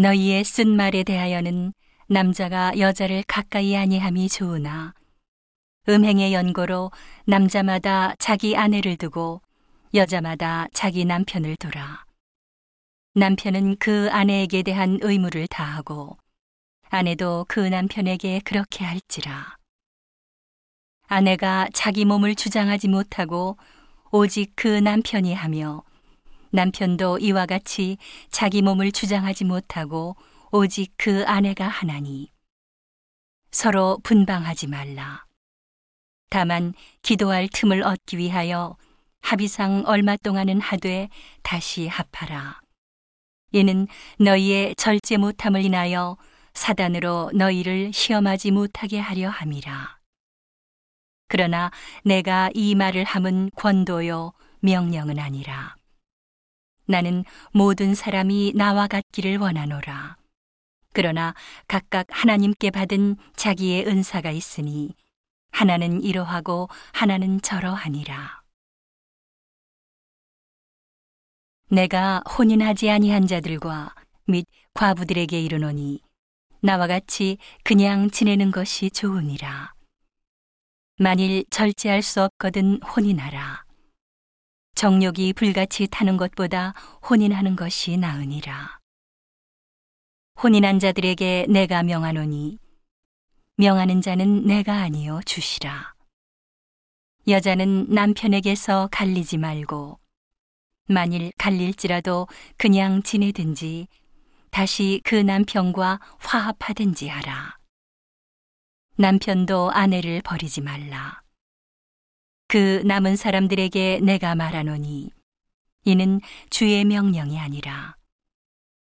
너희의 쓴 말에 대하여는 남자가 여자를 가까이 아니함이 좋으나 음행의 연고로 남자마다 자기 아내를 두고 여자마다 자기 남편을 두라. 남편은 그 아내에게 대한 의무를 다하고 아내도 그 남편에게 그렇게 할지라. 아내가 자기 몸을 주장하지 못하고 오직 그 남편이 하며 남편도 이와 같이 자기 몸을 주장하지 못하고 오직 그 아내가 하나니 서로 분방하지 말라. 다만 기도할 틈을 얻기 위하여 합의상 얼마 동안은 하되 다시 합하라. 이는 너희의 절제 못함을 인하여 사단으로 너희를 시험하지 못하게 하려 함이라. 그러나 내가 이 말을 함은 권도요 명령은 아니라. 나는 모든 사람이 나와 같기를 원하노라. 그러나 각각 하나님께 받은 자기의 은사가 있으니 하나는 이러하고 하나는 저러하니라. 내가 혼인하지 아니한 자들과 및 과부들에게 이르노니 나와 같이 그냥 지내는 것이 좋으니라. 만일 절제할 수 없거든 혼인하라. 정욕이 불같이 타는 것보다 혼인하는 것이 나으니라. 혼인한 자들에게 내가 명하노니 명하는 자는 내가 아니요 주시라. 여자는 남편에게서 갈리지 말고 만일 갈릴지라도 그냥 지내든지 다시 그 남편과 화합하든지 하라. 남편도 아내를 버리지 말라. 그 남은 사람들에게 내가 말하노니 이는 주의 명령이 아니라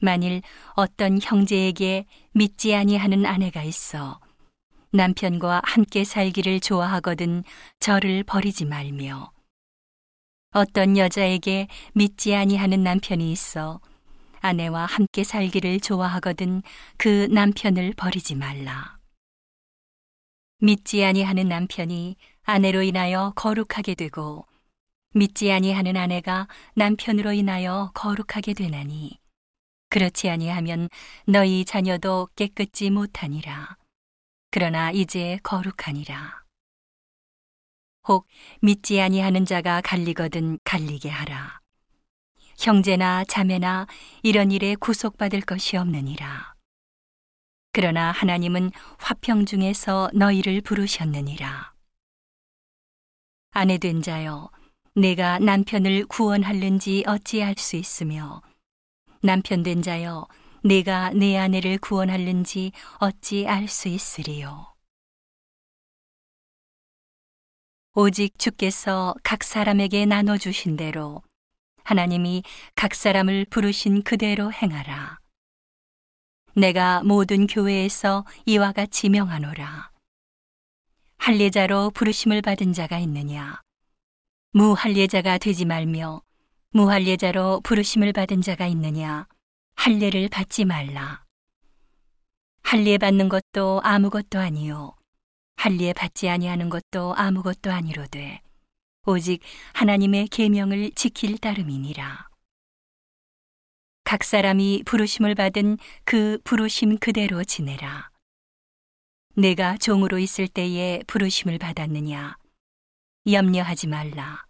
만일 어떤 형제에게 믿지 아니하는 아내가 있어 남편과 함께 살기를 좋아하거든 저를 버리지 말며 어떤 여자에게 믿지 아니하는 남편이 있어 아내와 함께 살기를 좋아하거든 그 남편을 버리지 말라. 믿지 아니하는 남편이 아내로 인하여 거룩하게 되고 믿지 아니하는 아내가 남편으로 인하여 거룩하게 되나니 그렇지 아니하면 너희 자녀도 깨끗지 못하니라. 그러나 이제 거룩하니라. 혹 믿지 아니하는 자가 갈리거든 갈리게 하라. 형제나 자매나 이런 일에 구속받을 것이 없느니라. 그러나 하나님은 화평 중에서 너희를 부르셨느니라. 아내 된 자여, 내가 남편을 구원할는지 어찌할 수 있으며, 남편 된 자여, 내가 내 아내를 구원할는지 어찌 알 수 있으리요. 오직 주께서 각 사람에게 나눠 주신 대로 하나님이 각 사람을 부르신 그대로 행하라. 내가 모든 교회에서 이와 같이 명하노라. 할례자로 부르심을 받은 자가 있느냐? 무할례자가 되지 말며 무할례자로 부르심을 받은 자가 있느냐? 할례를 받지 말라. 할례 받는 것도 아무것도 아니요. 할례 받지 아니하는 것도 아무것도 아니로되 오직 하나님의 계명을 지킬 따름이니라. 각 사람이 부르심을 받은 그 부르심 그대로 지내라. 내가 종으로 있을 때에 부르심을 받았느냐? 염려하지 말라.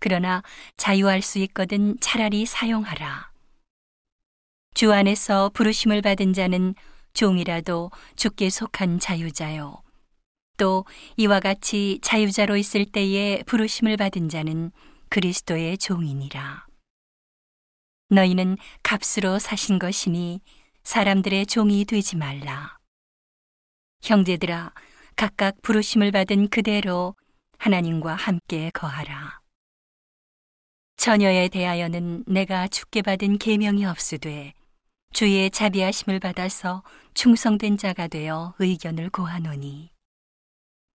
그러나 자유할 수 있거든 차라리 사용하라. 주 안에서 부르심을 받은 자는 종이라도 주께 속한 자유자요. 또 이와 같이 자유자로 있을 때에 부르심을 받은 자는 그리스도의 종이니라. 너희는 값으로 사신 것이니 사람들의 종이 되지 말라. 형제들아, 각각 부르심을 받은 그대로 하나님과 함께 거하라. 처녀에 대하여는 내가 죽게 받은 계명이 없으되 주의 자비하심을 받아서 충성된 자가 되어 의견을 고하노니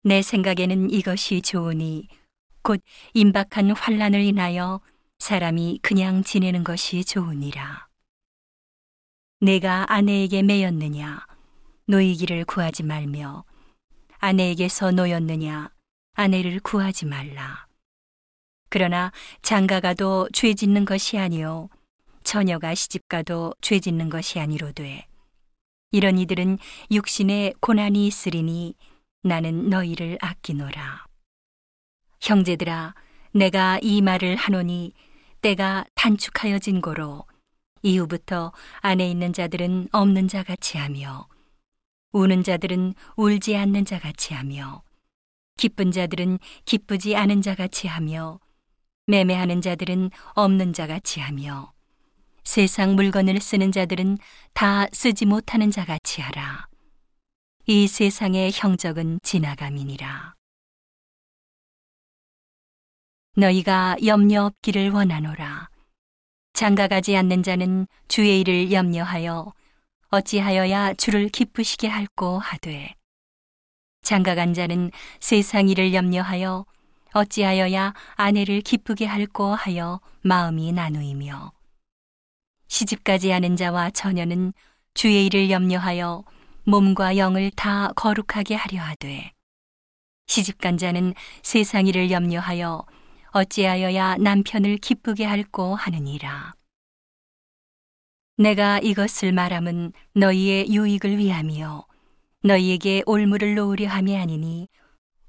내 생각에는 이것이 좋으니 곧 임박한 환란을 인하여 사람이 그냥 지내는 것이 좋으니라. 내가 아내에게 매였느냐 노이기를 구하지 말며 아내에게서 노였느냐 아내를 구하지 말라. 그러나 장가가도 죄 짓는 것이 아니요 처녀가 시집가도 죄 짓는 것이 아니로되 이런 이들은 육신에 고난이 있으리니 나는 너희를 아끼노라. 형제들아, 내가 이 말을 하노니 때가 단축하여진 고로 이후부터 안에 있는 자들은 없는 자 같이 하며 우는 자들은 울지 않는 자 같이 하며 기쁜 자들은 기쁘지 않은 자 같이 하며 매매하는 자들은 없는 자 같이 하며 세상 물건을 쓰는 자들은 다 쓰지 못하는 자 같이 하라. 이 세상의 형적은 지나감이니라. 너희가 염려 없기를 원하노라. 장가가지 않는 자는 주의 일을 염려하여 어찌하여야 주를 기쁘시게 할꼬 하되. 장가간 자는 세상 일을 염려하여 어찌하여야 아내를 기쁘게 할꼬 하여 마음이 나누이며. 시집가지 않은 자와 처녀는 주의 일을 염려하여 몸과 영을 다 거룩하게 하려 하되. 시집간 자는 세상 일을 염려하여 어찌하여야 남편을 기쁘게 할꼬 하느니라. 내가 이것을 말함은 너희의 유익을 위함이요 너희에게 올무를 놓으려 함이 아니니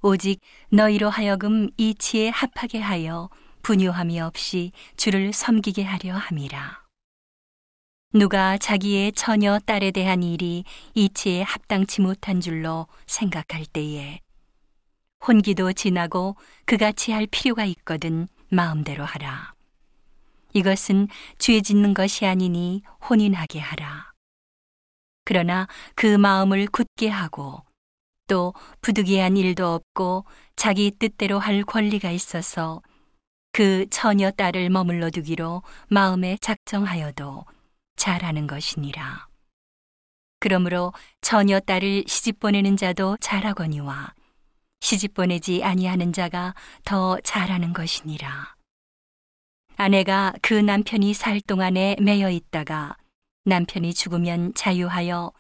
오직 너희로 하여금 이치에 합하게 하여 분유함이 없이 주를 섬기게 하려 함이라. 누가 자기의 처녀 딸에 대한 일이 이치에 합당치 못한 줄로 생각할 때에 혼기도 지나고 그같이 할 필요가 있거든 마음대로 하라. 이것은 죄 짓는 것이 아니니 혼인하게 하라. 그러나 그 마음을 굳게 하고 또 부득이한 일도 없고 자기 뜻대로 할 권리가 있어서 그 처녀 딸을 머물러 두기로 마음에 작정하여도 잘하는 것이니라. 그러므로 처녀 딸을 시집 보내는 자도 잘하거니와 시집 보내지 아니하는 자가 더 잘하는 것이니라. 아내가 그 남편이 살 동안에 매여 있다가 남편이 죽으면 자유하여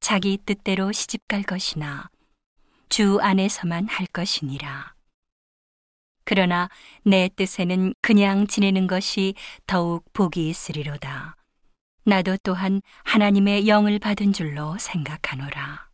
자기 뜻대로 시집 갈 것이나 주 안에서만 할 것이니라. 그러나 내 뜻에는 그냥 지내는 것이 더욱 복이 있으리로다. 나도 또한 하나님의 영을 받은 줄로 생각하노라.